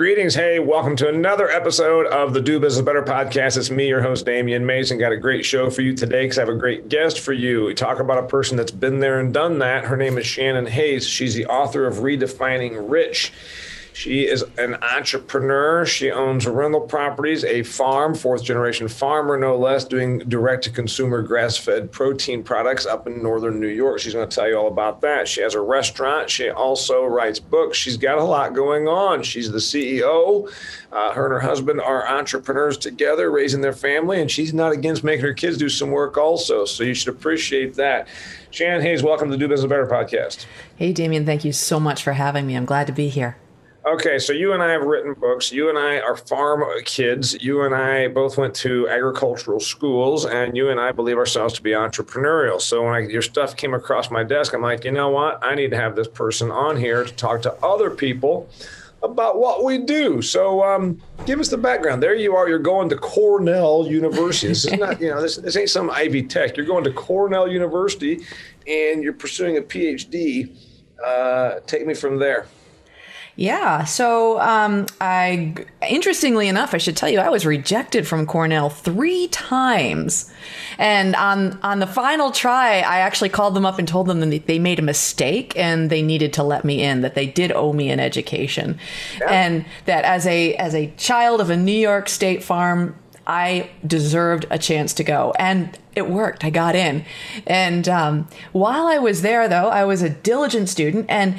Greetings. Hey, welcome to another episode of the Do Business Better podcast. It's me, your host, Damian Mason. Got a great show for you today because I have a great guest for you. We talk about a person that's been there and done that. Her name is Shannon Hayes. She's the author of Redefining Rich. She is an entrepreneur. She owns rental properties, a farm, fourth generation farmer, no less, doing direct to consumer grass fed protein products up in northern New York. She's going to tell you all about that. She has a restaurant. She also writes books. She's got a lot going on. She's the CEO. Uh, her and her husband are entrepreneurs together, raising their family, and she's not against making her kids do some work also. So you should appreciate that. Shannon Hayes, welcome to the Do Business Better podcast. Hey, Damian, thank you so much for having me. I'm glad to be here. Okay, so you and I have written books. You and I are farm kids. You and I both went to agricultural schools, and you and I believe ourselves to be entrepreneurial. So when I, your stuff came across my desk, I'm like, you know what? I need to have this person on here to talk to other people about what we do. So um, give us the background. There you are. You're going to Cornell University. This is not, you know, this, this ain't some Ivy Tech. You're going to Cornell University, and you're pursuing a PhD. Uh, take me from there. Yeah. So, um, I, interestingly enough, I should tell you, I was rejected from Cornell three times. And on, on the final try, I actually called them up and told them that they made a mistake and they needed to let me in, that they did owe me an education. Yeah. And that as a, as a child of a New York State farm, I deserved a chance to go. And it worked. I got in. And um, while I was there, though, I was a diligent student and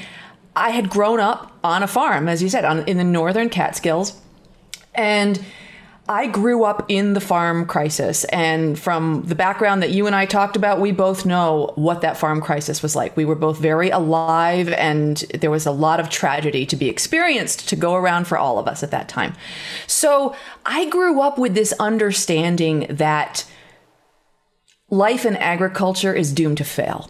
I had grown up on a farm, as you said, on, in the northern Catskills. And I grew up in the farm crisis. And from the background that you and I talked about, we both know what that farm crisis was like. We were both very alive, and there was a lot of tragedy to be experienced to go around for all of us at that time. So I grew up with this understanding that life in agriculture is doomed to fail.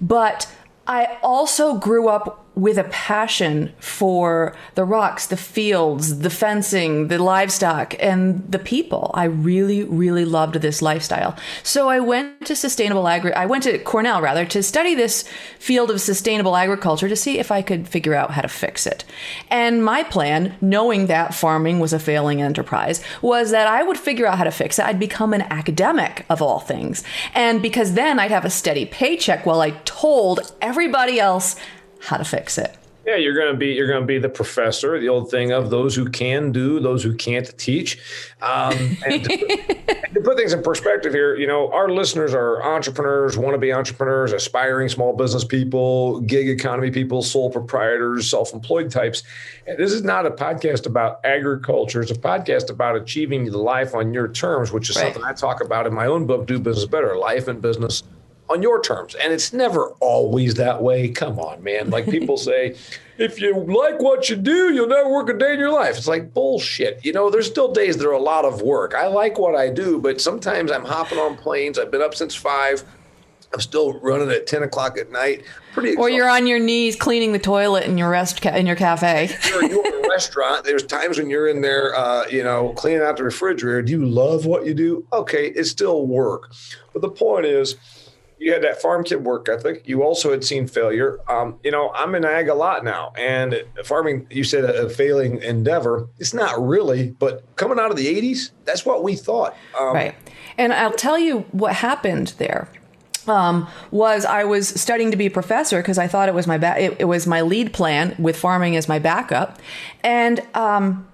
But I also grew up with a passion for the rocks, the fields, the fencing, the livestock, and the people. I really, really loved this lifestyle. So I went to sustainable agri. I went to Cornell rather to study this field of sustainable agriculture to see if I could figure out how to fix it. And my plan, knowing that farming was a failing enterprise, was that I would figure out how to fix it. I'd become an academic of all things, and because then I'd have a steady paycheck while I told everybody else how to fix it. Yeah, you're going to be you're going to be the professor. The old thing of those who can do, those who can't teach. Um, and, to and, to put, things in perspective here, you know, our listeners are entrepreneurs, want to be entrepreneurs, aspiring small business people, gig economy people, sole proprietors, self-employed types. And this is not a podcast about agriculture. It's a podcast about achieving the life on your terms, which is right. something I talk about in my own book, Do Business Better: Life and Business on your terms. And it's never always that way. Come on, man. Like people say, if you like what you do, you'll never work a day in your life. It's like bullshit. You know, there's still days that are a lot of work. I like what I do, but sometimes I'm hopping on planes. I've been up since five. I'm still running at 10 o'clock at night. Pretty exhausted. Or you're on your knees cleaning the toilet in your rest ca- in your cafe. you're, you're in a restaurant. There's times when you're in there, uh, you know, cleaning out the refrigerator. Do you love what you do? Okay, it's still work. But the point is, you had that farm kid work ethic. You also had seen failure. Um, you know, I'm in ag a lot now, and farming. You said a, failing endeavor. It's not really, but coming out of the '80s, that's what we thought. Um, right. And I'll tell you what happened there. Um, was I was studying to be a professor because I thought it was my ba- it, it, was my lead plan with farming as my backup, and um,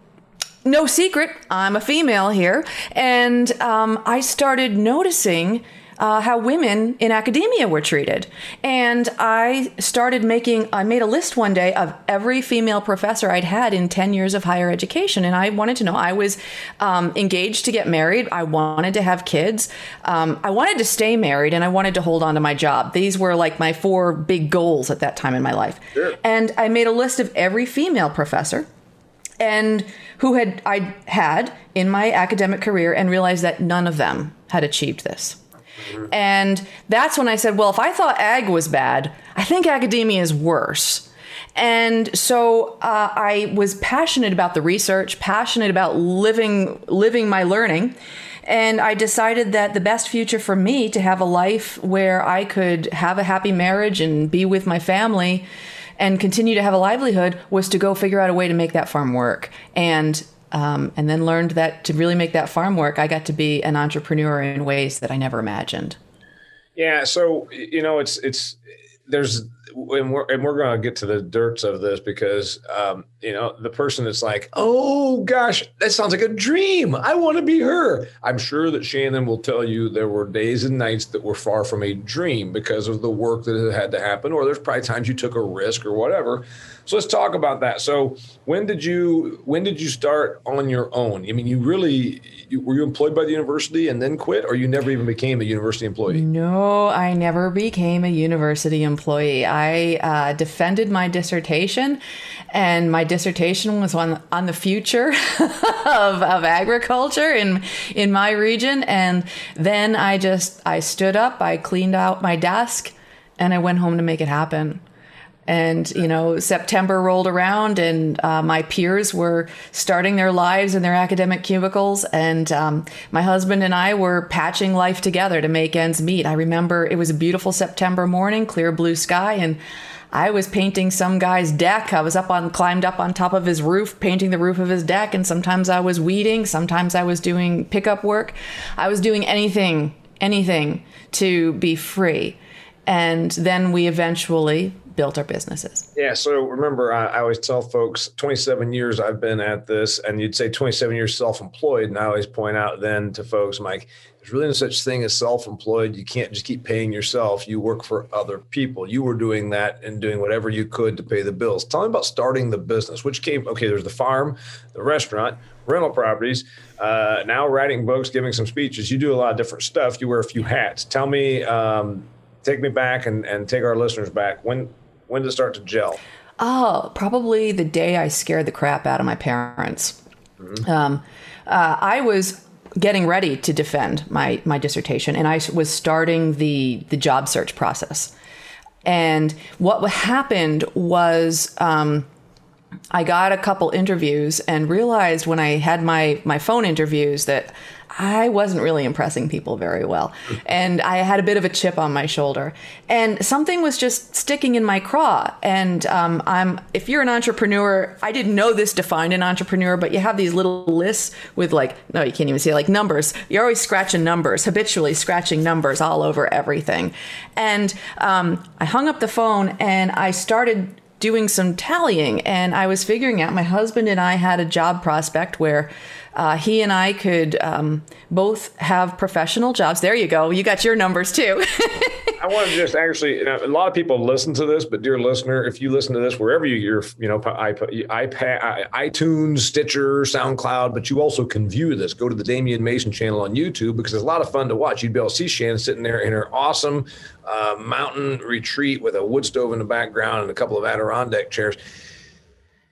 no secret, I'm a female here, and um, I started noticing uh, how women in academia were treated. And I started making, I made a list one day of every female professor I'd had in 10 years of higher education. And I wanted to know, I was um, engaged to get married. I wanted to have kids. Um, I wanted to stay married and I wanted to hold on to my job. These were like my four big goals at that time in my life. Sure. And I made a list of every female professor and who had I had in my academic career and realized that none of them had achieved this. Mm-hmm. And that's when I said, well, if I thought ag was bad, I think academia is worse. And so uh, I was passionate about the research, passionate about living living my learning. And I decided that the best future for me to have a life where I could have a happy marriage and be with my family and continue to have a livelihood was to go figure out a way to make that farm work. And um, and then learned that to really make that farm work, I got to be an entrepreneur in ways that I never imagined. Yeah, so you know, it's it's there's and we're and we're going to get to the dirts of this because um, you know the person that's like, oh gosh, that sounds like a dream. I want to be her. I'm sure that Shannon will tell you there were days and nights that were far from a dream because of the work that had to happen, or there's probably times you took a risk or whatever. So let's talk about that. So when did you when did you start on your own? I mean, you really you, were you employed by the university and then quit, or you never even became a university employee? No, I never became a university employee. I uh, defended my dissertation, and my dissertation was on on the future of, of agriculture in in my region. And then I just I stood up, I cleaned out my desk, and I went home to make it happen. And, you know, September rolled around and uh, my peers were starting their lives in their academic cubicles. And um, my husband and I were patching life together to make ends meet. I remember it was a beautiful September morning, clear blue sky. And I was painting some guy's deck. I was up on, climbed up on top of his roof, painting the roof of his deck. And sometimes I was weeding, sometimes I was doing pickup work. I was doing anything, anything to be free. And then we eventually built our businesses. Yeah. So remember, I, I, always tell folks 27 years I've been at this, and you'd say 27 years self employed. And I always point out then to folks, I'm there's really no such thing as self employed. You can't just keep paying yourself. You work for other people. You were doing that and doing whatever you could to pay the bills. Tell me about starting the business, which came, okay, there's the farm, the restaurant, rental properties, uh, now writing books, giving some speeches. You do a lot of different stuff. You wear a few hats. Tell me, um, take me back and, and take our listeners back. When when did it start to gel? Oh, probably the day I scared the crap out of my parents. Mm-hmm. Um, uh, I was getting ready to defend my my dissertation, and I was starting the the job search process. And what happened was. Um, I got a couple interviews and realized when I had my my phone interviews that I wasn't really impressing people very well. And I had a bit of a chip on my shoulder. And something was just sticking in my craw. And um, I'm, if you're an entrepreneur, I didn't know this defined an entrepreneur, but you have these little lists with like, no, you can't even see like numbers. You're always scratching numbers, habitually scratching numbers all over everything. And um, I hung up the phone and I started doing some tallying and I was figuring out my husband and I had a job prospect where uh, he and I could um, both have professional jobs. There you go. You got your numbers too. I want to just actually, you know, a lot of people listen to this, but dear listener, if you listen to this wherever you, you're, you know, iPad, iTunes, Stitcher, SoundCloud, but you also can view this. Go to the Damian Mason channel on YouTube because it's a lot of fun to watch. You'd be able to see Shannon sitting there in her awesome uh, mountain retreat with a wood stove in the background and a couple of Adirondack chairs.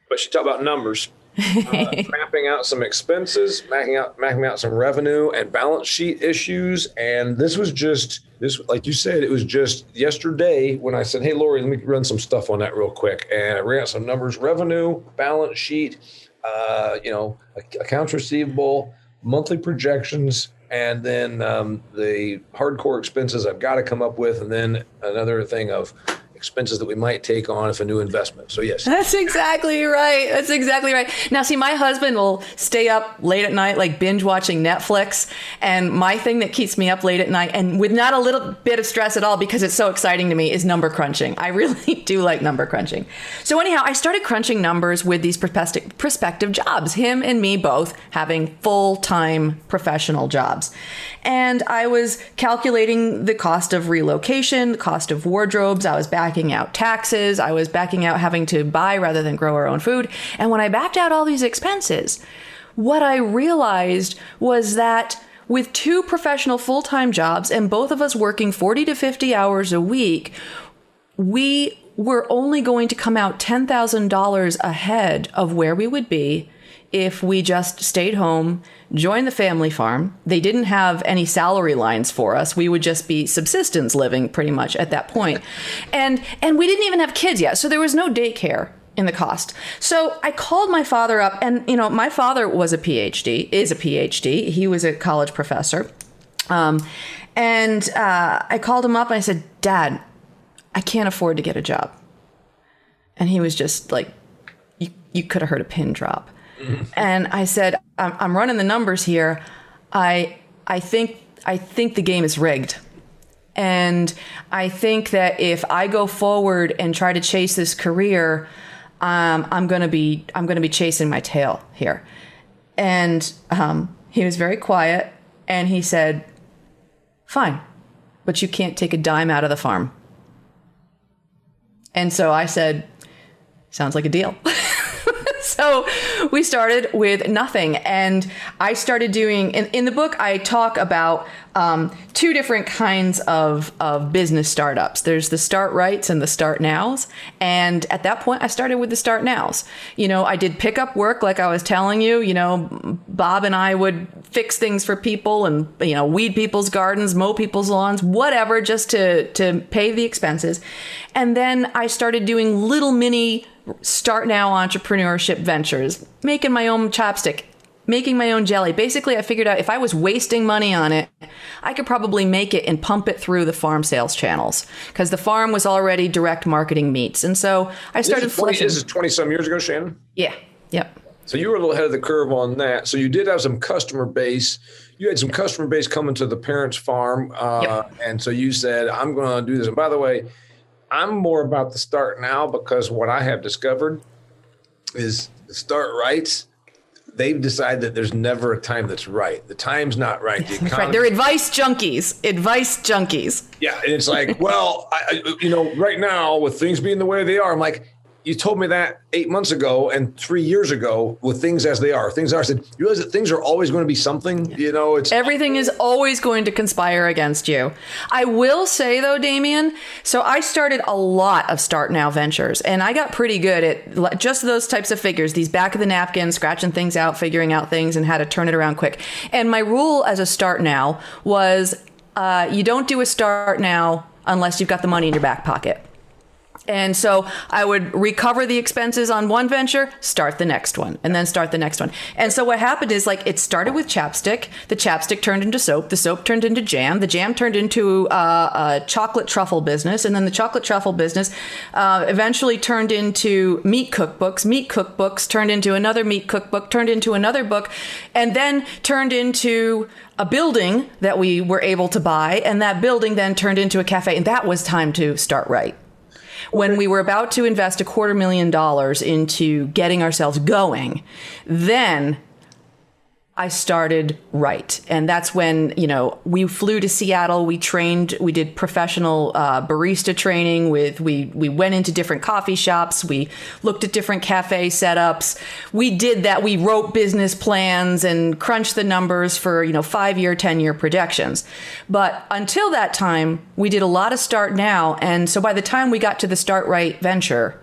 But she talked about numbers uh, mapping out some expenses, mapping out mapping out some revenue and balance sheet issues. And this was just this, like you said, it was just yesterday when I said, "Hey, Lori, let me run some stuff on that real quick." And I ran out some numbers: revenue, balance sheet, uh, you know, accounts receivable, monthly projections, and then um, the hardcore expenses I've got to come up with, and then another thing of expenses that we might take on if a new investment. So yes. That's exactly right. That's exactly right. Now see my husband will stay up late at night like binge watching Netflix and my thing that keeps me up late at night and with not a little bit of stress at all because it's so exciting to me is number crunching. I really do like number crunching. So anyhow, I started crunching numbers with these prospective jobs, him and me both having full-time professional jobs. And I was calculating the cost of relocation, the cost of wardrobes, I was back backing out taxes. I was backing out having to buy rather than grow our own food. And when I backed out all these expenses, what I realized was that with two professional full time jobs and both of us working 40 to 50 hours a week, we were only going to come out $10,000 ahead of where we would be if we just stayed home, joined the family farm. They didn't have any salary lines for us. We would just be subsistence living pretty much at that point. and and we didn't even have kids yet. So there was no daycare in the cost. So I called my father up and you know, my father was a PhD, is a PhD. He was a college professor. Um, and uh, I called him up and I said, "Dad, I can't afford to get a job." And he was just like, "You you could have heard a pin drop." And I said, I'm, I'm running the numbers here. I I think I think the game is rigged. And I think that if I go forward and try to chase this career, um, I'm gonna be I'm gonna be chasing my tail here. And um, he was very quiet, and he said, "Fine, but you can't take a dime out of the farm." And so I said, "Sounds like a deal." so we started with nothing. And I started doing, in, in the book, I talk about um, two different kinds of, of business startups. There's the start rights and the start nows. And at that point, I started with the start nows. You know, I did pickup work, like I was telling you. You know, Bob and I would fix things for people and, you know, weed people's gardens, mow people's lawns, whatever, just to, to pay the expenses. And then I started doing little mini start now entrepreneurship ventures, making my own chapstick, making my own jelly. Basically, I figured out if I was wasting money on it, I could probably make it and pump it through the farm sales channels because the farm was already direct marketing meats. And so I started this is 20, flipping. This is 20 some years ago, Shannon. Yeah. Yep. So you were a little ahead of the curve on that. So you did have some customer base. You had some customer base coming to the parents' farm, uh, Yep. and so you said, "I'm going to do this." And by the way, I'm more about the start now because what I have discovered is the start rights. They've decided that there's never a time that's right. The time's not right. The That's right. They're advice junkies. Advice junkies. yeah, and it's like, well, I- you know, right now with things being the way they are, I'm like, you told me that eight months ago and three years ago with things as they are. Things are. I said, you realize that things are always going to be something. You know, it's Everything is always going to conspire against you. I will say though, Damian, so I started a lot of start now ventures and I got pretty good at just those types of figures, these back of the napkin, scratching things out, figuring out things and how to turn it around quick. And my rule as a start now was uh, you don't do a start now unless you've got the money in your back pocket. And so I would recover the expenses on one venture, start the next one, and then start the next one. And so what happened is like it started with chapstick. The chapstick turned into soap. The soap turned into jam. The jam turned into uh, a chocolate truffle business, and then the chocolate truffle business uh, eventually turned into meat cookbooks. Meat cookbooks turned into another meat cookbook, turned into another book, and then turned into a building that we were able to buy, and that building then turned into a cafe. And that was time to start right when we were about to invest a quarter million dollars into getting ourselves going, then I started right. And that's when, you know, we flew to Seattle. We trained, we did professional uh, barista training with, we, we went into different coffee shops. We looked at different cafe setups. We did that. We wrote business plans and crunched the numbers for, you know, five year, 10 year projections. But until that time, we did a lot of start now. And so by the time we got to the start right venture,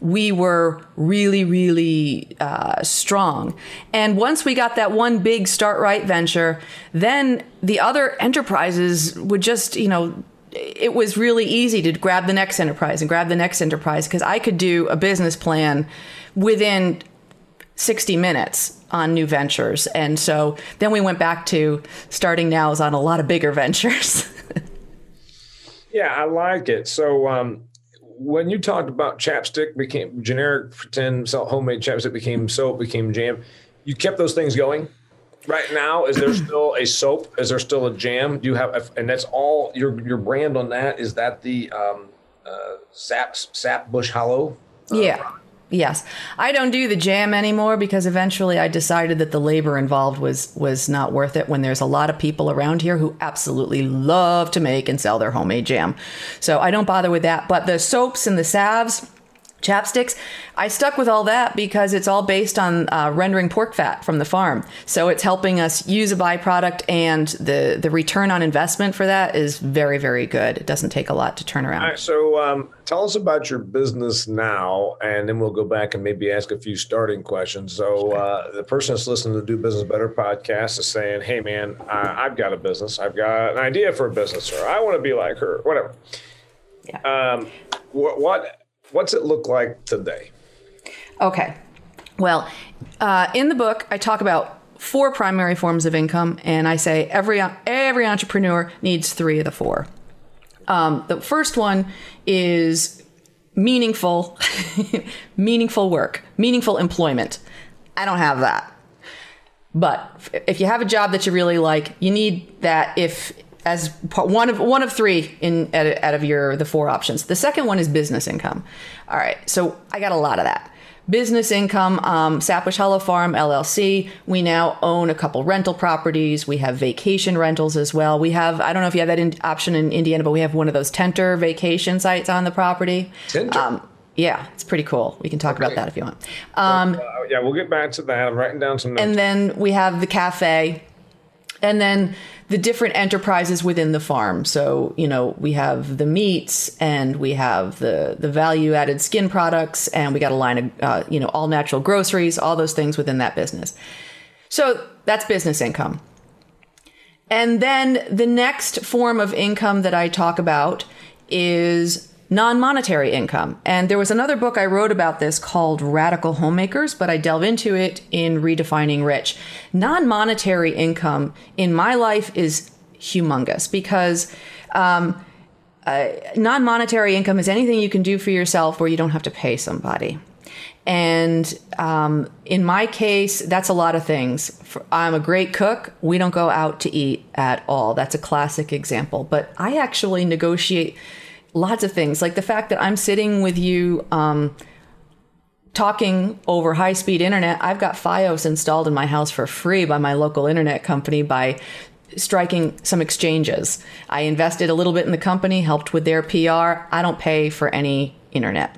we were really, really uh, strong. And once we got that one big start right venture, then the other enterprises would just, you know, it was really easy to grab the next enterprise and grab the next enterprise because I could do a business plan within 60 minutes on new ventures. And so then we went back to starting nows on a lot of bigger ventures. Yeah, I like it. So um, when you talked about chapstick became generic pretend sell homemade chapstick became soap became jam, you kept those things going. Right now, is there still a soap? Is there still a jam? Do you have, and that's all your your brand on that? Is that the um, uh, sap sap bush hollow? Yeah. Yes. I don't do the jam anymore because eventually I decided that the labor involved was was not worth it when there's a lot of people around here who absolutely love to make and sell their homemade jam. So I don't bother with that, but the soaps and the salves chapsticks. I stuck with all that because it's all based on uh, rendering pork fat from the farm. So it's helping us use a byproduct, and the the return on investment for that is very very good. It doesn't take a lot to turn around. All right, so um, tell us about your business now, and then we'll go back and maybe ask a few starting questions. So uh, the person that's listening to the Do Business Better podcast is saying, "Hey man, I, I've got a business. I've got an idea for a business, or I want to be like her, whatever." Yeah. Um, what, what what's it look like today? Okay. Well, uh, in the book, I talk about four primary forms of income, and I say every every entrepreneur needs three of the four. Um, the first one is meaningful, meaningful work, meaningful employment. I don't have that, but if you have a job that you really like, you need that. If as one of one of three in out of your the four options. The second one is business income. All right, so I got a lot of that. Business income, um, Sap Bush Hollow Farm LLC. We now own a couple rental properties. We have vacation rentals as well. We have, I don't know if you have that in, option in Indiana, but we have one of those Tentrr vacation sites on the property. Tentrr? Um, yeah, it's pretty cool. We can talk okay. about that if you want. Um, uh, yeah, we'll get back to that. I'm writing down some notes. And then we have the cafe. And then the different enterprises within the farm. So, you know, we have the meats and we have the the value added skin products and we got a line of uh, you know, all natural groceries, all those things within that business. So, that's business income. And then the next form of income that I talk about is non monetary income. And there was another book I wrote about this called Radical Homemakers, but I delve into it in Redefining Rich. Non monetary income in my life is humongous because. Um, uh, non monetary income is anything you can do for yourself where you don't have to pay somebody. And um, in my case, that's a lot of things. For, I'm a great cook. We don't go out to eat at all. That's a classic example. But I actually negotiate lots of things. Like the fact that i'm sitting with you um, talking over high speed internet i've got fios installed in my house for free by my local internet company by striking some exchanges. I invested a little bit in the company helped with their pr i don't pay for any internet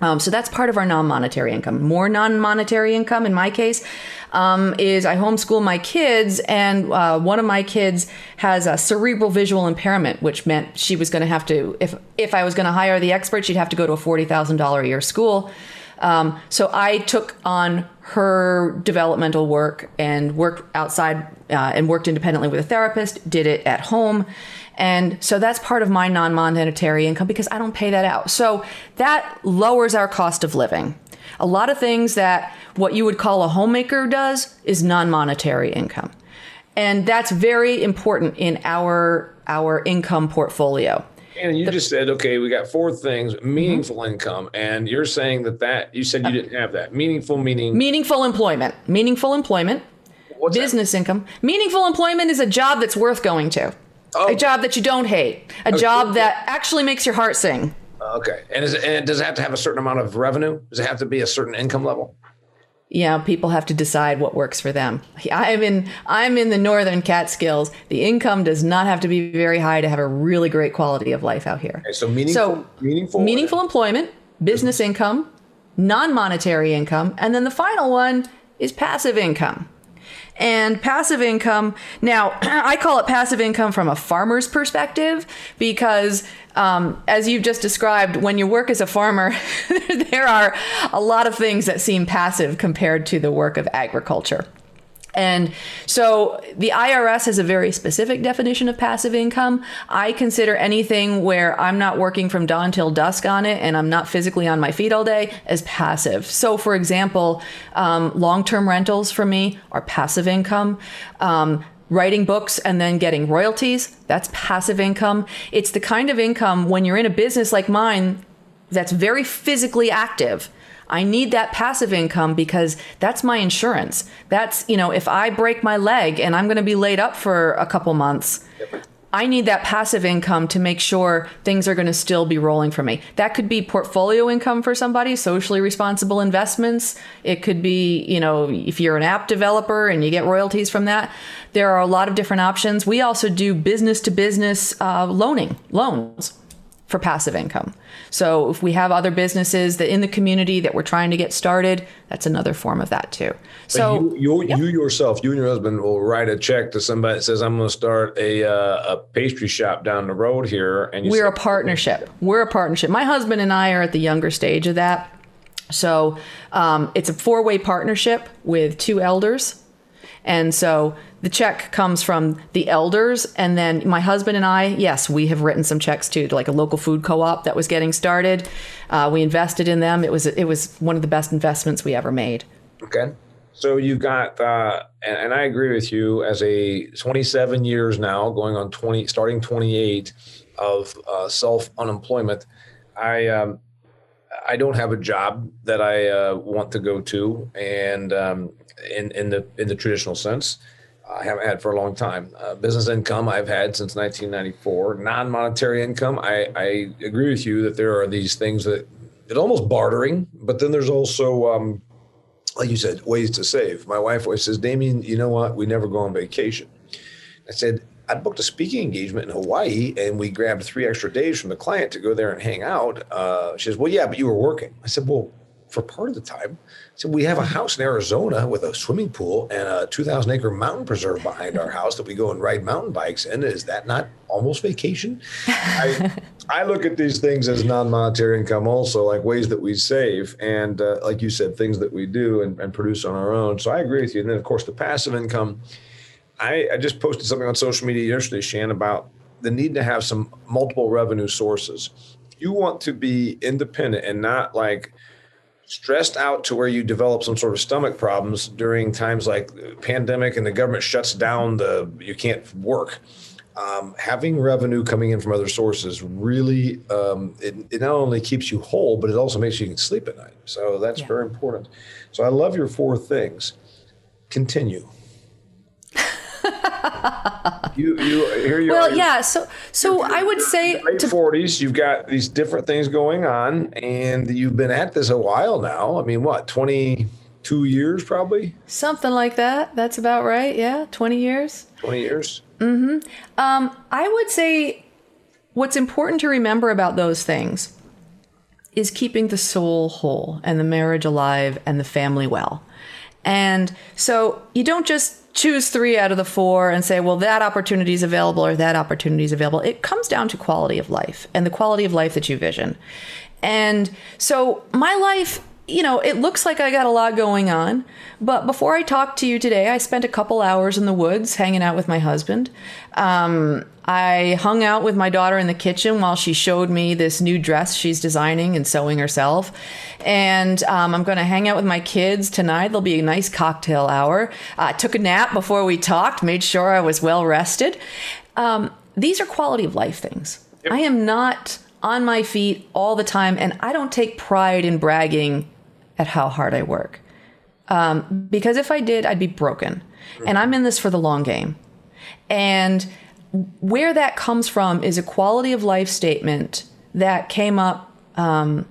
um, so that's part of our non-monetary income. More non-monetary income, in my case, um, is I homeschool my kids, and uh, one of my kids has a cerebral visual impairment, which meant she was going to have to, if if I was going to hire the expert, she'd have to go to a forty thousand dollar a year school. Um, so I took on her developmental work and worked outside uh, and worked independently with a therapist. Did it at home and so that's part of my non monetary income because I don't pay that out. So that lowers our cost of living. A lot of things that what you would call a homemaker does is non monetary income. And that's very important in our our income portfolio. And you the, just said, okay, we got four things: meaningful mm-hmm. income, and you're saying that that you said you didn't have that meaningful meaning meaningful employment, meaningful employment, What's business that? income. Meaningful employment is a job that's worth going to. Oh. A job that you don't hate. A okay. job that actually makes your heart sing. Uh, okay. And, is and does it have to have a certain amount of revenue? Does it have to be a certain income level? Yeah, people have to decide what works for them. I'm in I'm in the northern Catskills. The income does not have to be very high to have a really great quality of life out here. Okay, so meaningful, so meaningful, meaningful employment, business income, non-monetary income, and then the final one is passive income and passive income. Now, I call it passive income from a farmer's perspective because, um, as you've just described, when you work as a farmer, there are a lot of things that seem passive compared to the work of agriculture. And so the IRS has a very specific definition of passive income. I consider anything where I'm not working from dawn till dusk on it and I'm not physically on my feet all day as passive. So, for example, um, long term rentals for me are passive income. Um, writing books and then getting royalties, that's passive income. It's the kind of income when you're in a business like mine that's very physically active I need that passive income because that's my insurance. That's, you know, if I break my leg and I'm going to be laid up for a couple months, I need that passive income to make sure things are going to still be rolling for me. That could be portfolio income for somebody, socially responsible investments. It could be, you know, if you're an app developer and you get royalties from that. There are a lot of different options. We also do business to business uh, loaning, loans. For passive income. So if we have other businesses that in the community that we're trying to get started, that's another form of that too. So you, you, yep. you, yourself, you and your husband will write a check to somebody that says, "I'm going to start a uh, a pastry shop down the road here," and we're say, a partnership. We're a partnership. My husband and I are at the younger stage of that. So um, it's a four way partnership with two elders. And so the check comes from the elders. And then my husband and I, yes, we have written some checks too, to like a local food co op that was getting started. Uh, we invested in them. It was, it was one of the best investments we ever made. Okay. So you've got, uh, and, and I agree with you, as a 27 years now, going on 20, starting 28 of uh, self unemployment, I um, I don't have a job that I uh, want to go to, and um, in in the in the traditional sense, I haven't had for a long time. Uh, business income I've had since 1994. Non-monetary income, I, I agree with you that there are these things that it's almost bartering, but then there's also um, like you said, ways to save. My wife always says, Damian, you know what? We never go on vacation. I said, I booked a speaking engagement in Hawaii and we grabbed three extra days from the client to go there and hang out. Uh, she says, Well, yeah, but you were working. I said, Well, for part of the time. So we have a house in Arizona with a swimming pool and a 2,000 acre mountain preserve behind our house that we go and ride mountain bikes in. Is that not almost vacation? I, I look at these things as non monetary income also, like ways that we save. And uh, like you said, things that we do and, and produce on our own. So I agree with you. And then, of course, the passive income I, I just posted something on social media yesterday, Shan, about the need to have some multiple revenue sources. You want to be independent and not like stressed out to where you develop some sort of stomach problems during times like pandemic and the government shuts down the you can't work. Um, having revenue coming in from other sources really um, it, it, not only keeps you whole, but it also makes you can sleep at night. So that's yeah. very important. So I love your four things. Continue you you here you well, are. yeah. So so I would say late forties. You've got these different things going on, and you've been at this a while now. I mean, what twenty two years probably? Something like that. That's about right. Yeah, twenty years. Twenty years. Mm-hmm. Um, I would say what's important to remember about those things is keeping the soul whole and the marriage alive and the family well. And so you don't just choose three out of the four and say, well, that opportunity is available or that opportunity is available. It comes down to quality of life and the quality of life that you vision. And so my life, you know, it looks like I got a lot going on. But before I talked to you today, I spent a couple hours in the woods hanging out with my husband. Um, I hung out with my daughter in the kitchen while she showed me this new dress she's designing and sewing herself. And um, I'm going to hang out with my kids tonight. There'll be a nice cocktail hour. I uh, took a nap before we talked, made sure I was well rested. Um, these are quality of life things. Yep. I am not on my feet all the time, and I don't take pride in bragging at how hard I work. Um, because if I did, I'd be broken. And I'm in this for the long game. And where that comes from is a quality of life statement that came up um,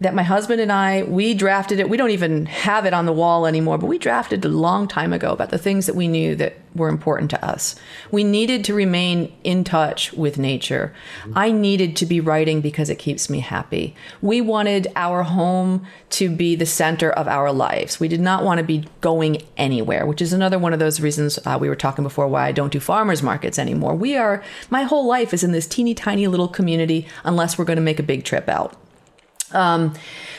that my husband and I we drafted it. We don't even have it on the wall anymore, but we drafted a long time ago about the things that we knew that were important to us. We needed to remain in touch with nature. I needed to be writing because it keeps me happy. We wanted our home to be the center of our lives. We did not want to be going anywhere, which is another one of those reasons uh, we were talking before why I don't do farmers markets anymore. We are my whole life is in this teeny tiny little community unless we're going to make a big trip out. Um,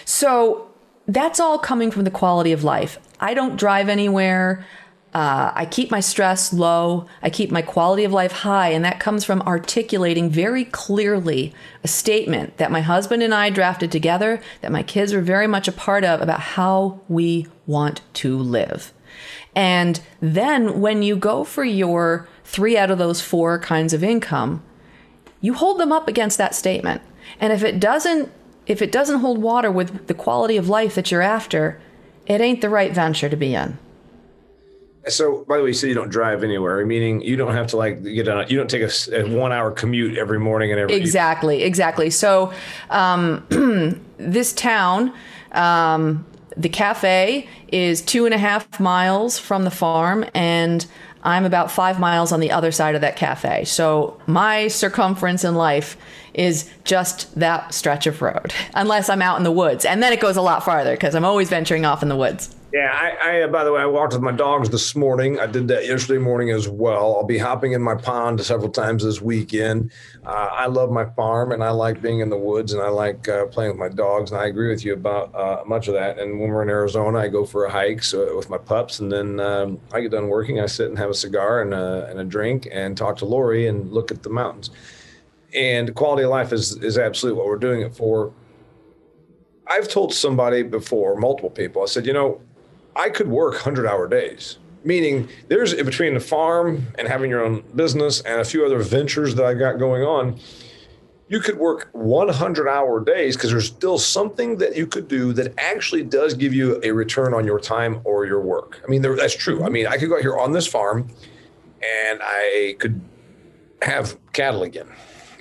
so that's all coming from the quality of life. I don't drive anywhere. Uh, I keep my stress low. I keep my quality of life high. And that comes from articulating very clearly a statement that my husband and I drafted together, that my kids are very much a part of about how we want to live. And then when you go for your three out of those four kinds of income, you hold them up against that statement. And if it doesn't if it doesn't hold water with the quality of life that you're after, it ain't the right venture to be in. So, by the way, you say you don't drive anywhere, meaning you don't have to like get on. You don't take a, a one-hour commute every morning and every. Exactly, exactly. So, um, this town, um, the cafe is two and a half miles from the farm, and I'm about five miles on the other side of that cafe. So my circumference in life is just that stretch of road, unless I'm out in the woods. And then it goes a lot farther because I'm always venturing off in the woods. Yeah, I, I, by the way, I walked with my dogs this morning. I did that yesterday morning as well. I'll be hopping in my pond several times this weekend. Uh, I love my farm and I like being in the woods and I like uh, playing with my dogs. And I agree with you about uh, much of that. And when we're in Arizona, I go for a hike so, with my pups. And then um, I get done working. I sit and have a cigar and a, and a drink and talk to Lori and look at the mountains. And quality of life is, is absolutely what we're doing it for. I've told somebody before, multiple people, I said, you know, I could work 100 hour days, meaning there's between the farm and having your own business and a few other ventures that I got going on. You could work 100 hour days because there's still something that you could do that actually does give you a return on your time or your work. I mean, that's true. I mean, I could go out here on this farm and I could have cattle again.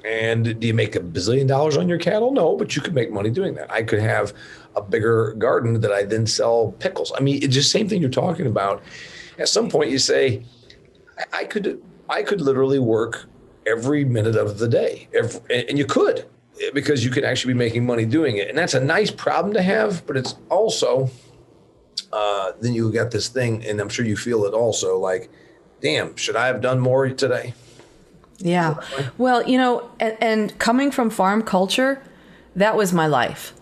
And do you make a bazillion dollars on your cattle? No, but you could make money doing that. I could have a bigger garden that I then sell pickles. I mean, it's just same thing you're talking about. At some point, you say, I could, I could literally work every minute of the day, and you could because you can actually be making money doing it, and that's a nice problem to have. But it's also uh, then you got this thing, and I'm sure you feel it also. Like, damn, should I have done more today? Yeah. Well, you know, and, and coming from farm culture, that was my life.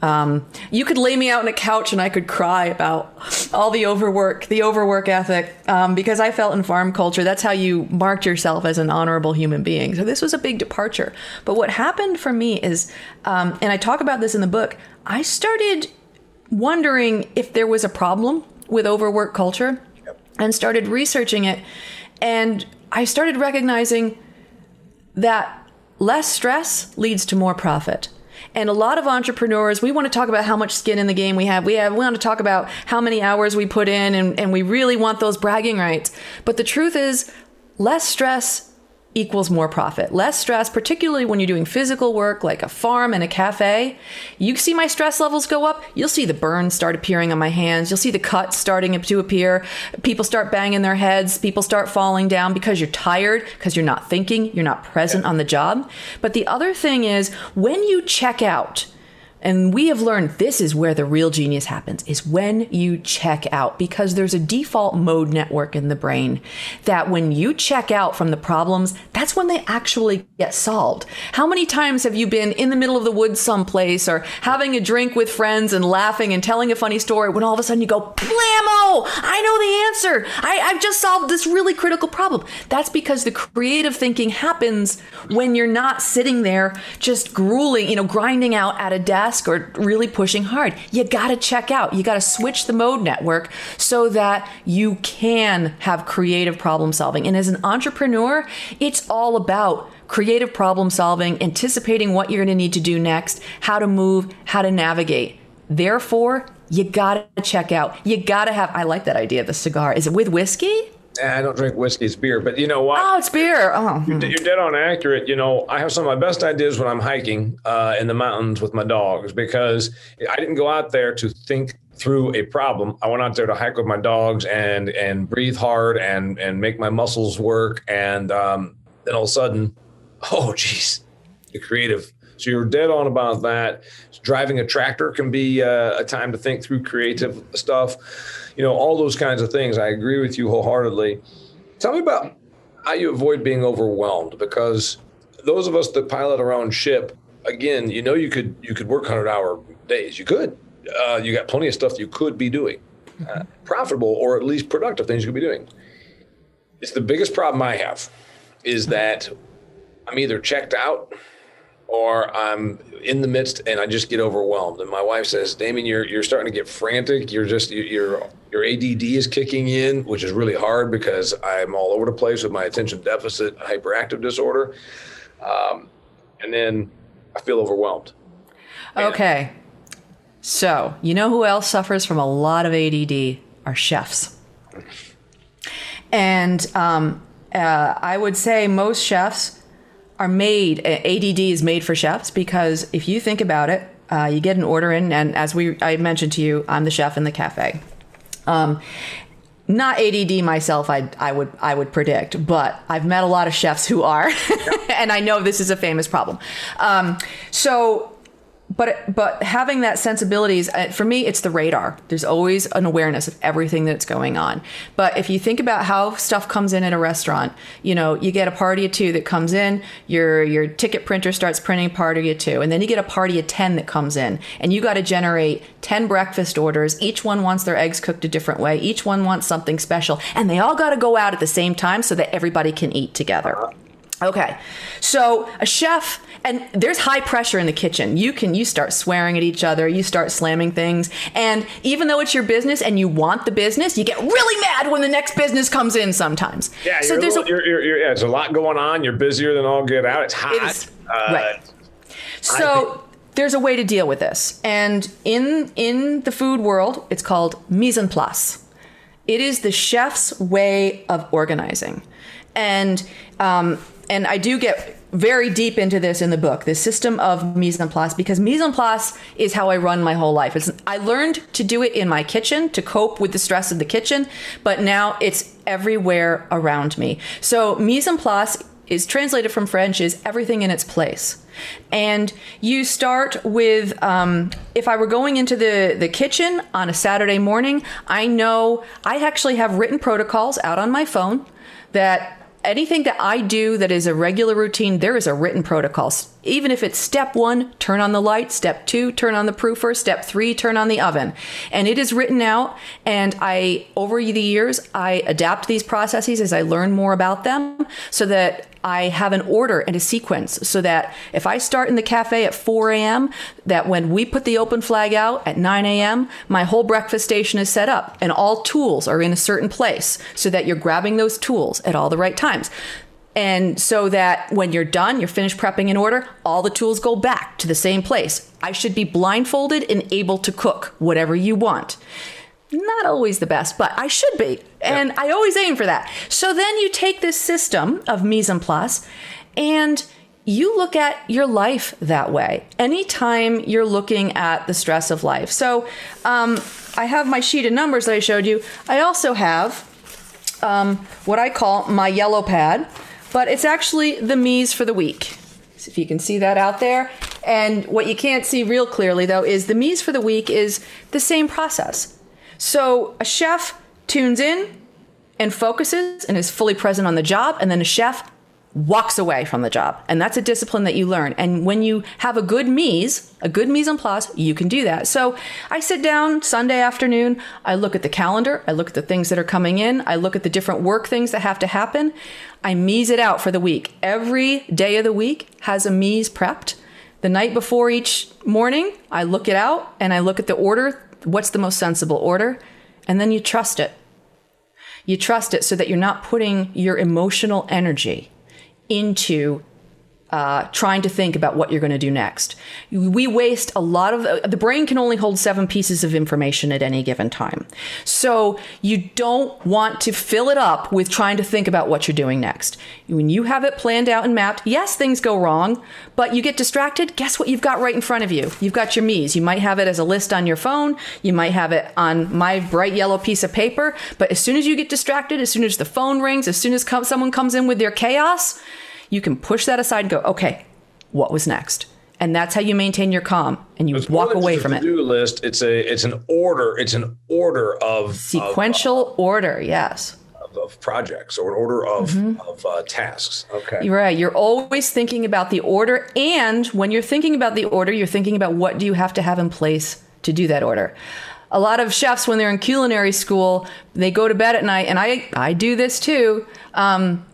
Um, you could lay me out on a couch and I could cry about all the overwork, the overwork ethic, um, because I felt in farm culture that's how you marked yourself as an honorable human being. So this was a big departure. But what happened for me is, um, and I talk about this in the book, I started wondering if there was a problem with overwork culture and started researching it. And I started recognizing that less stress leads to more profit and a lot of entrepreneurs, we want to talk about how much skin in the game we have. We have we want to talk about how many hours we put in and, and we really want those bragging rights. But the truth is less stress equals more profit. Less stress, particularly when you're doing physical work like a farm and a cafe. You see my stress levels go up, you'll see the burns start appearing on my hands, you'll see the cuts starting to appear. People start banging their heads, people start falling down because you're tired, because you're not thinking, you're not present on the job. But the other thing is when you check out, and we have learned this is where the real genius happens is when you check out because there's a default mode network in the brain that when you check out from the problems, that's when they actually get solved. How many times have you been in the middle of the woods someplace or having a drink with friends and laughing and telling a funny story when all of a sudden you go, blammo, I know the answer. I, I've just solved this really critical problem. That's because the creative thinking happens when you're not sitting there just grueling, you know, grinding out at a desk or really pushing hard. You got to check out. You got to switch the mode network so that you can have creative problem solving. And as an entrepreneur, it's all about creative problem solving, anticipating what you're going to need to do next, how to move, how to navigate. Therefore, you got to check out. You got to have, I like that idea, the cigar. Is it with whiskey? I don't drink whiskey. It's beer. But you know what? Oh, it's beer. Oh, you're, you're dead on accurate. You know, I have some of my best ideas when I'm hiking uh, in the mountains with my dogs because I didn't go out there to think through a problem. I went out there to hike with my dogs and and breathe hard and and make my muscles work. And um, then all of a sudden, oh, geez, the creative. So you're dead on about that. Driving a tractor can be uh, a time to think through creative stuff you know, all those kinds of things. I agree with you wholeheartedly. Tell me about how you avoid being overwhelmed because those of us that pilot our own ship, again, you know, you could you could work hundred hour days. You could. Uh, you got plenty of stuff you could be doing, uh, profitable or at least productive things you could be doing. It's the biggest problem I have is that I'm either checked out or I'm in the midst and I just get overwhelmed. And my wife says, Damian, you're, you're starting to get frantic. You're just, you're, your ADD is kicking in, which is really hard because I'm all over the place with my attention deficit hyperactive disorder. Um, and then I feel overwhelmed. Okay. So, you know who else suffers from a lot of ADD? Are chefs. And um, uh, I would say most chefs are made ADD is made for chefs because if you think about it, uh, you get an order in, and as we I mentioned to you, I'm the chef in the cafe. Um, not ADD myself, I, I would I would predict, but I've met a lot of chefs who are, and I know this is a famous problem. Um, so but but having that sensibilities uh, for me it's the radar. There's always an awareness of everything that's going on. But if you think about how stuff comes in at a restaurant you know you get a party of two that comes in your your ticket printer starts printing party of two and then you get a party of 10 that comes in and you got to generate 10 breakfast orders. Each one wants their eggs cooked a different way. Each one wants something special and they all got to go out at the same time so that everybody can eat together. Okay. So a chef and there's high pressure in the kitchen. You can you start swearing at each other, you start slamming things, and even though it's your business and you want the business, you get really mad when the next business comes in sometimes. Yeah, so there's a, little, you're, you're, you're, yeah, there's a lot going on. You're busier than all get out. It's hot. It is, uh, right. So there's a way to deal with this. And in in the food world, it's called mise en place. It is the chef's way of organizing. And um, and I do get very deep into this in the book, the system of mise en place, because mise en place is how I run my whole life. It's, I learned to do it in my kitchen to cope with the stress of the kitchen, but now it's everywhere around me. So mise en place is translated from French is everything in its place. And you start with um, if I were going into the, the kitchen on a Saturday morning, I know I actually have written protocols out on my phone that anything that I do that is a regular routine, there is a written protocol. Even if it's step one, turn on the light, step two, turn on the proofer, step three, turn on the oven. And it is written out. And I, over the years, I adapt these processes as I learn more about them so that I have an order and a sequence so that if I start in the cafe at 4 a.m., that when we put the open flag out at 9 a.m., my whole breakfast station is set up and all tools are in a certain place so that you're grabbing those tools at all the right times. And so that when you're done, you're finished prepping an order, all the tools go back to the same place. I should be blindfolded and able to cook whatever you want not always the best, but I should be. And. I always aim for that. So then you take this system of mise en place and you look at your life that way anytime you're looking at the stress of life. So um, I have my sheet of numbers that I showed you. I also have um, what I call my yellow pad, but it's actually the mise for the week. So if you can see that out there. And what you can't see real clearly, though, is the mise for the week is the same process. So a chef tunes in and focuses and is fully present on the job, and then a chef walks away from the job. And that's a discipline that you learn. And when you have a good mise, a good mise en place, you can do that. So I sit down Sunday afternoon, I look at the calendar, I look at the things that are coming in, I look at the different work things that have to happen. I mise it out for the week. Every day of the week has a mise prepped. The night before each morning, I look it out and I look at the order what's the most sensible order, and then you trust it. You trust it so that you're not putting your emotional energy into uh, trying to think about what you're going to do next. We waste a lot of uh, the brain can only hold seven pieces of information at any given time. So you don't want to fill it up with trying to think about what you're doing next. When you have it planned out and mapped, yes, things go wrong, but you get distracted. Guess what you've got right in front of you? You've got your mise. You might have it as a list on your phone. You might have it on my bright yellow piece of paper. But as soon as you get distracted, as soon as the phone rings, as soon as someone comes in with their chaos, you can push that aside and go, okay, what was next? And that's how you maintain your calm and you it's walk away from it. Do list. It's a it's an order. It's an order of sequential of, uh, order. Yes. Of, of, projects or an order of mm-hmm. of uh, tasks. Okay. You're right. You're always thinking about the order, and when you're thinking about the order, you're thinking about what do you have to have in place to do that order a lot of chefs when they're in culinary school they go to bed at night and i i do this too um,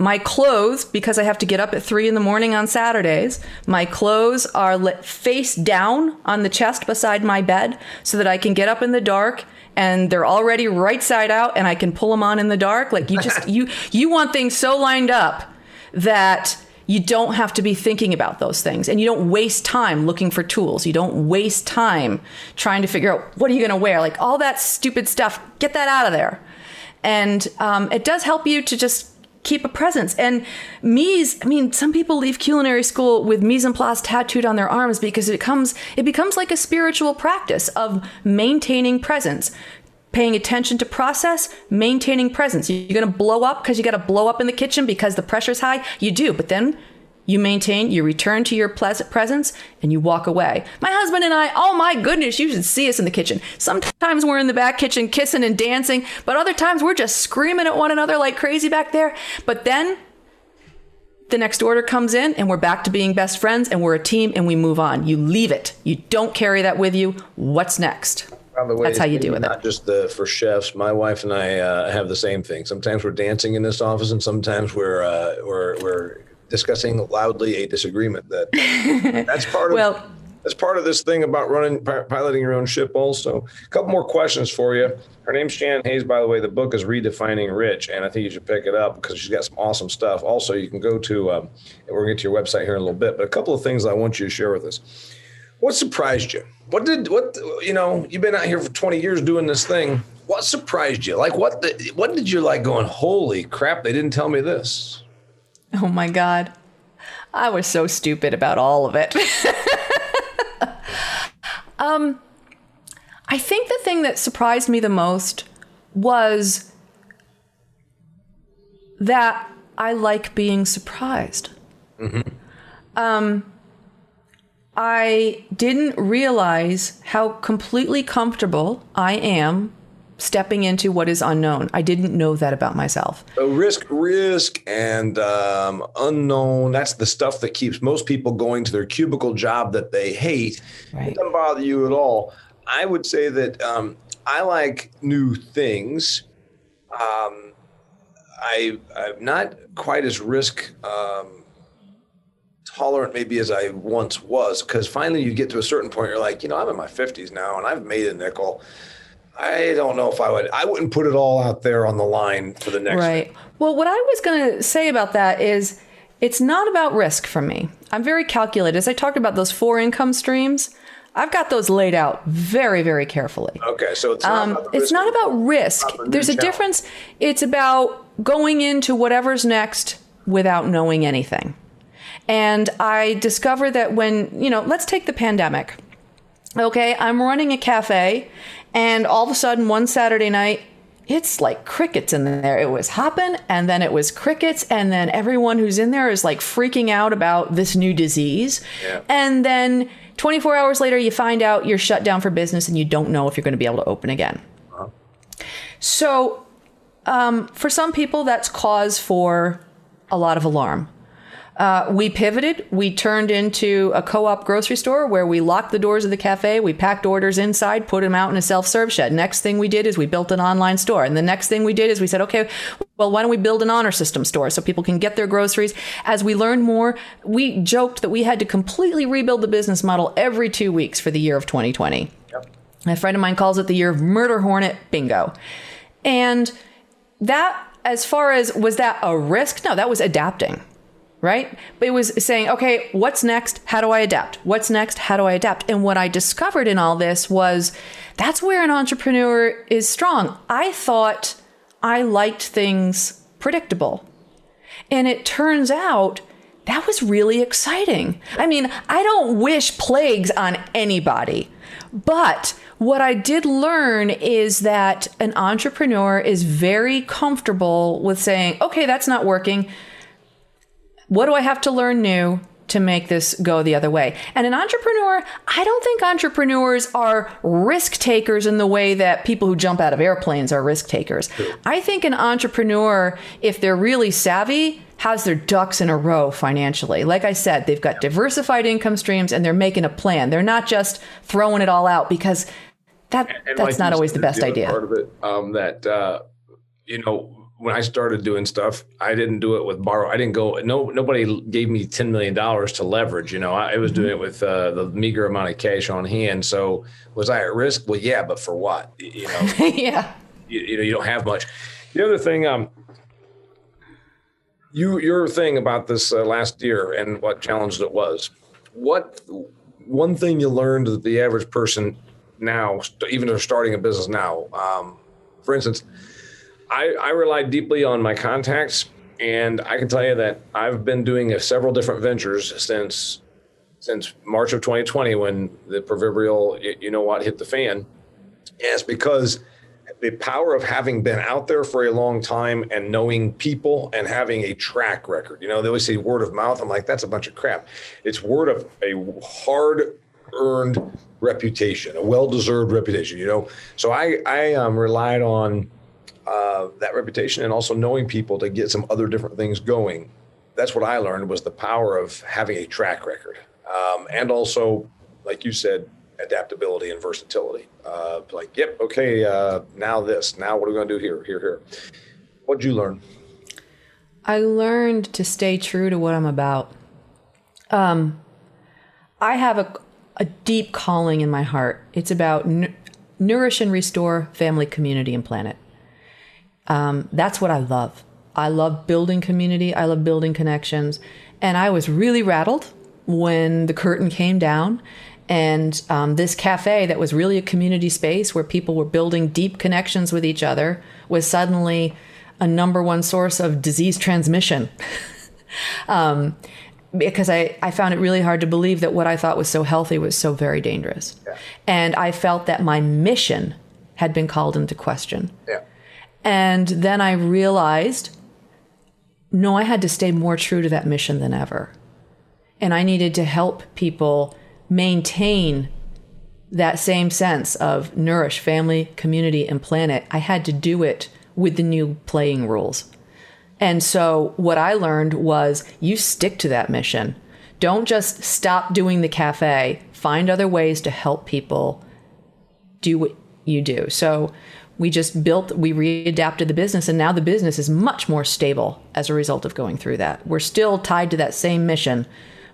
my clothes, because I have to get up at three in the morning on Saturdays, my clothes are lit face down on the chest beside my bed so that I can get up in the dark and they're already right side out and I can pull them on in the dark. Like you just, you, you want things so lined up that you don't have to be thinking about those things and you don't waste time looking for tools. You don't waste time trying to figure out what are you going to wear? Like all that stupid stuff, get that out of there. And um, it does help you to just keep a presence. And mise, I mean, some people leave culinary school with mise en place tattooed on their arms because it becomes it becomes like a spiritual practice of maintaining presence. paying attention to process, maintaining presence. You're to blow up because you got to blow up in the kitchen because the pressure's high. You do, but then you maintain, you return to your pleasant presence, and you walk away. My husband and I, oh my goodness, you should see us in the kitchen. Sometimes we're in the back kitchen kissing and dancing, but other times we're just screaming at one another like crazy back there. But then the next order comes in and we're back to being best friends and we're a team and we move on. You leave it. You don't carry that with you. What's next? By the way, That's how you do with not it. just the for chefs. My wife and I uh, have the same thing. Sometimes we're dancing in this office, and sometimes we're uh, we're we're discussing loudly a disagreement. That that's part of Well- that's part of this thing about running piloting your own ship. Also, a couple more questions for you. Her name's Shannon Hayes. By the way, the book is Redefining Rich, and I think you should pick it up because she's got some awesome stuff. Also, you can go to um, we're going to get to your website here in a little bit. But a couple of things I want you to share with us. What surprised you? What did what you know? You've been out here for twenty years doing this thing. What surprised you? Like what? The, what did you like? Going, holy crap! They didn't tell me this. Oh my God. I was so stupid about all of it. um, I think the thing that surprised me the most was that I like being surprised. Um, I didn't realize how completely comfortable I am stepping into what is unknown. I didn't know that about myself. So risk, risk, and um, unknown. That's the stuff that keeps most people going to their cubicle job that they hate. Right. It doesn't bother you at all. I would say that um, I like new things. Um, I, I'm not quite as risk um, tolerant maybe as I once was because finally you get to a certain point, you're like, you know, I'm in my 50s now and I've made a nickel. I don't know if I would. I wouldn't put it all out there on the line for the next. Right. Well, what I was going to say about that is it's not about risk for me. I'm very calculated. As I talked about those four income streams, I've got those laid out very, very carefully. Okay, so it's not. Um, about it's risk not about risk. not the There's a challenge. difference. It's about going into whatever's next without knowing anything. And I discovered that when, you know, let's take the pandemic. Okay, I'm running a cafe, and all of a sudden, one Saturday night, it's like crickets in there. It was hopping, and then it was crickets, and then everyone who's in there is like freaking out about this new disease. Yeah. And then 24 hours later, you find out you're shut down for business and you don't know if you're going to be able to open again. So, um, for some people, that's cause for a lot of alarm. Uh, we pivoted. We turned into a co op grocery store where we locked the doors of the cafe. We packed orders inside, put them out in a self serve shed. Next thing we did is we built an online store. And the next thing we did is we said, okay, well, why don't we build an honor system store so people can get their groceries? As we learned more, we joked that we had to completely rebuild the business model every two weeks for the year of 2020. A friend of mine calls it the year of murder hornet bingo. And that, as far as was that a risk? No, that was adapting, right? But it was saying, okay, what's next? How do I adapt? What's next? How do I adapt? And what I discovered in all this was that's where an entrepreneur is strong. I thought I liked things predictable. And it turns out that was really exciting. I mean, I don't wish plagues on anybody, but what I did learn is that an entrepreneur is very comfortable with saying, okay, that's not working. What do I have to learn new to make this go the other way? And an entrepreneur, I don't think entrepreneurs are risk takers in the way that people who jump out of airplanes are risk takers. I think an entrepreneur, if they're really savvy, has their ducks in a row financially. Like I said, they've got diversified income streams and they're making a plan. They're not just throwing it all out because that And that's like not always the best idea. Part of it, um, that uh, you know, when I started doing stuff, I didn't do it with borrow. I didn't go. No, nobody gave me ten million dollars to leverage. You know, I, I was Mm-hmm. doing it with uh, the meager amount of cash on hand. So was I at risk? Well, yeah, but for what? You know, yeah. you, you know, you don't have much. The other thing, um, you your thing about this uh, last year and what challenged it was. What one thing you learned that the average person now, even if they're starting a business now, um, for instance, I, I rely deeply on my contacts, and I can tell you that I've been doing several different ventures since since March of 2020 when the proverbial you know what hit the fan. It's because the power of having been out there for a long time and knowing people and having a track record. You know, they always say word of mouth. I'm like, that's a bunch of crap. It's word of a hard earned reputation, a well deserved reputation, you know. So I, I um, relied on uh, that reputation and also knowing people to get some other different things going. That's what I learned was the power of having a track record. Um, and also, like you said, adaptability and versatility. Uh, like, yep, okay, uh, now this, now what are we going to do here, here, here? What'd you learn? I learned to stay true to what I'm about. Um, I have a, a deep calling in my heart. It's about n- nourish and restore family, community, and planet. Um, that's what I love. I love building community. I love building connections. And I was really rattled when the curtain came down and um, this cafe that was really a community space where people were building deep connections with each other was suddenly a number one source of disease transmission. um, because I, I found it really hard to believe that what I thought was so healthy was so very dangerous. Yeah. And I felt that my mission had been called into question. Yeah. And then I realized no, I had to stay more true to that mission than ever. And I needed to help people maintain that same sense of nourish family, community, and planet, I had to do it with the new playing rules. And so what I learned was you stick to that mission. Don't just stop doing the cafe, find other ways to help people do what you do. So we just built, we readapted the business, and now the business is much more stable as a result of going through that. We're still tied to that same mission,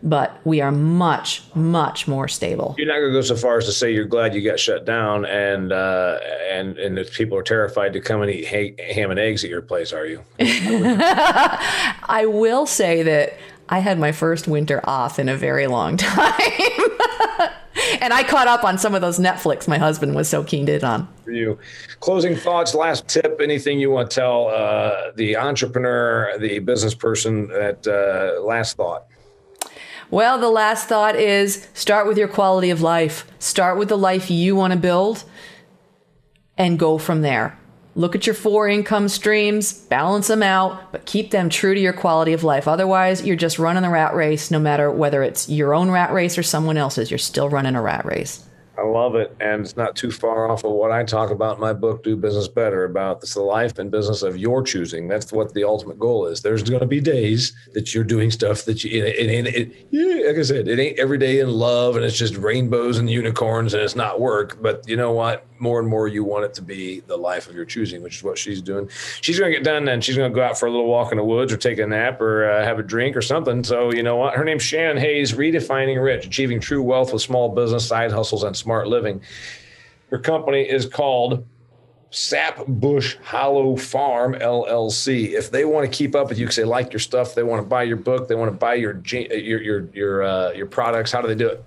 but we are much, much more stable. You're not going to go so far as to say you're glad you got shut down, and uh, and and if people are terrified to come and eat ha- ham and eggs at your place, are you? I will say that I had my first winter off in a very long time. and I caught up on some of those Netflix my husband was so keen to in on. For you. Closing thoughts, last tip, anything you want to tell uh, the entrepreneur, the business person that uh, last thought? Well, the last thought is start with your quality of life. Start with the life you want to build and go from there. Look at your four income streams, balance them out, but keep them true to your quality of life. Otherwise, you're just running the rat race, no matter whether it's your own rat race or someone else's. You're still running a rat race. I love it. And it's not too far off of what I talk about in my book, Do Business Better, about the life and business of your choosing. That's what the ultimate goal is. There's going to be days that you're doing stuff that you, it, it, it, yeah, like I said, it ain't every day in love and it's just rainbows and unicorns and it's not work. But you know what? More and more you want it to be the life of your choosing, which is what she's doing. She's going to get done and she's going to go out for a little walk in the woods or take a nap or uh, have a drink or something. So, you know what? Her name's Shannon Hayes, redefining rich, achieving true wealth with small business, side hustles, and smart living. Her company is called Sap Bush Hollow Farm LLC. If they want to keep up with you because they like your stuff, they want to buy your book, they want to buy your your your your uh, your products, how do they do it?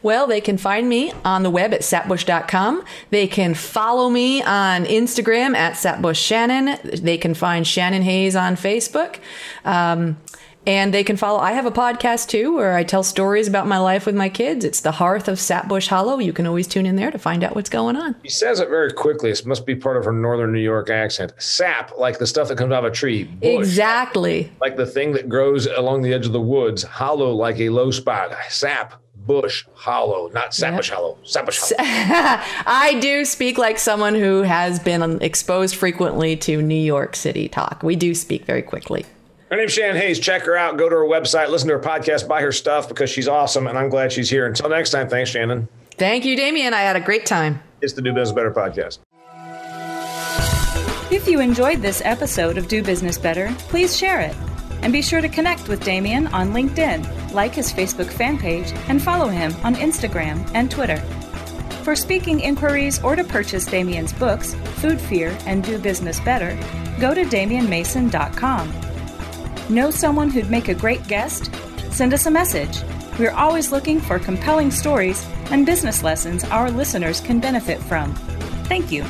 Well, they can find me on the web at sapbush.com. They can follow me on Instagram at sapbushshannon. They can find Shannon Hayes on Facebook. Um, and they can follow. I have a podcast too where I tell stories about my life with my kids. It's the Hearth of Sapbush Hollow. You can always tune in there to find out what's going on. He says it very quickly. It must be part of her northern New York accent. Sap, like the stuff that comes out of a tree. Bush, exactly. Like the thing that grows along the edge of the woods. Hollow, like a low spot. Sap, bush hollow, not Sapbush yep. hollow. Sapbush hollow. I do speak like someone who has been exposed frequently to New York City talk. We do speak very quickly. Her name's Shannon Hayes. Check her out. Go to her website, listen to her podcast, buy her stuff because she's awesome. And I'm glad she's here. Until next time, thanks, Shannon. Thank you, Damian. I had a great time. It's the Do Business Better podcast. If you enjoyed this episode of Do Business Better, please share it. And be sure to connect with Damian on LinkedIn, like his Facebook fan page, and follow him on Instagram and Twitter. For speaking inquiries or to purchase Damian's books, Food Fear and Do Business Better, go to damianmason.com. Know someone who'd make a great guest? Send us a message. We're always looking for compelling stories and business lessons our listeners can benefit from. Thank you.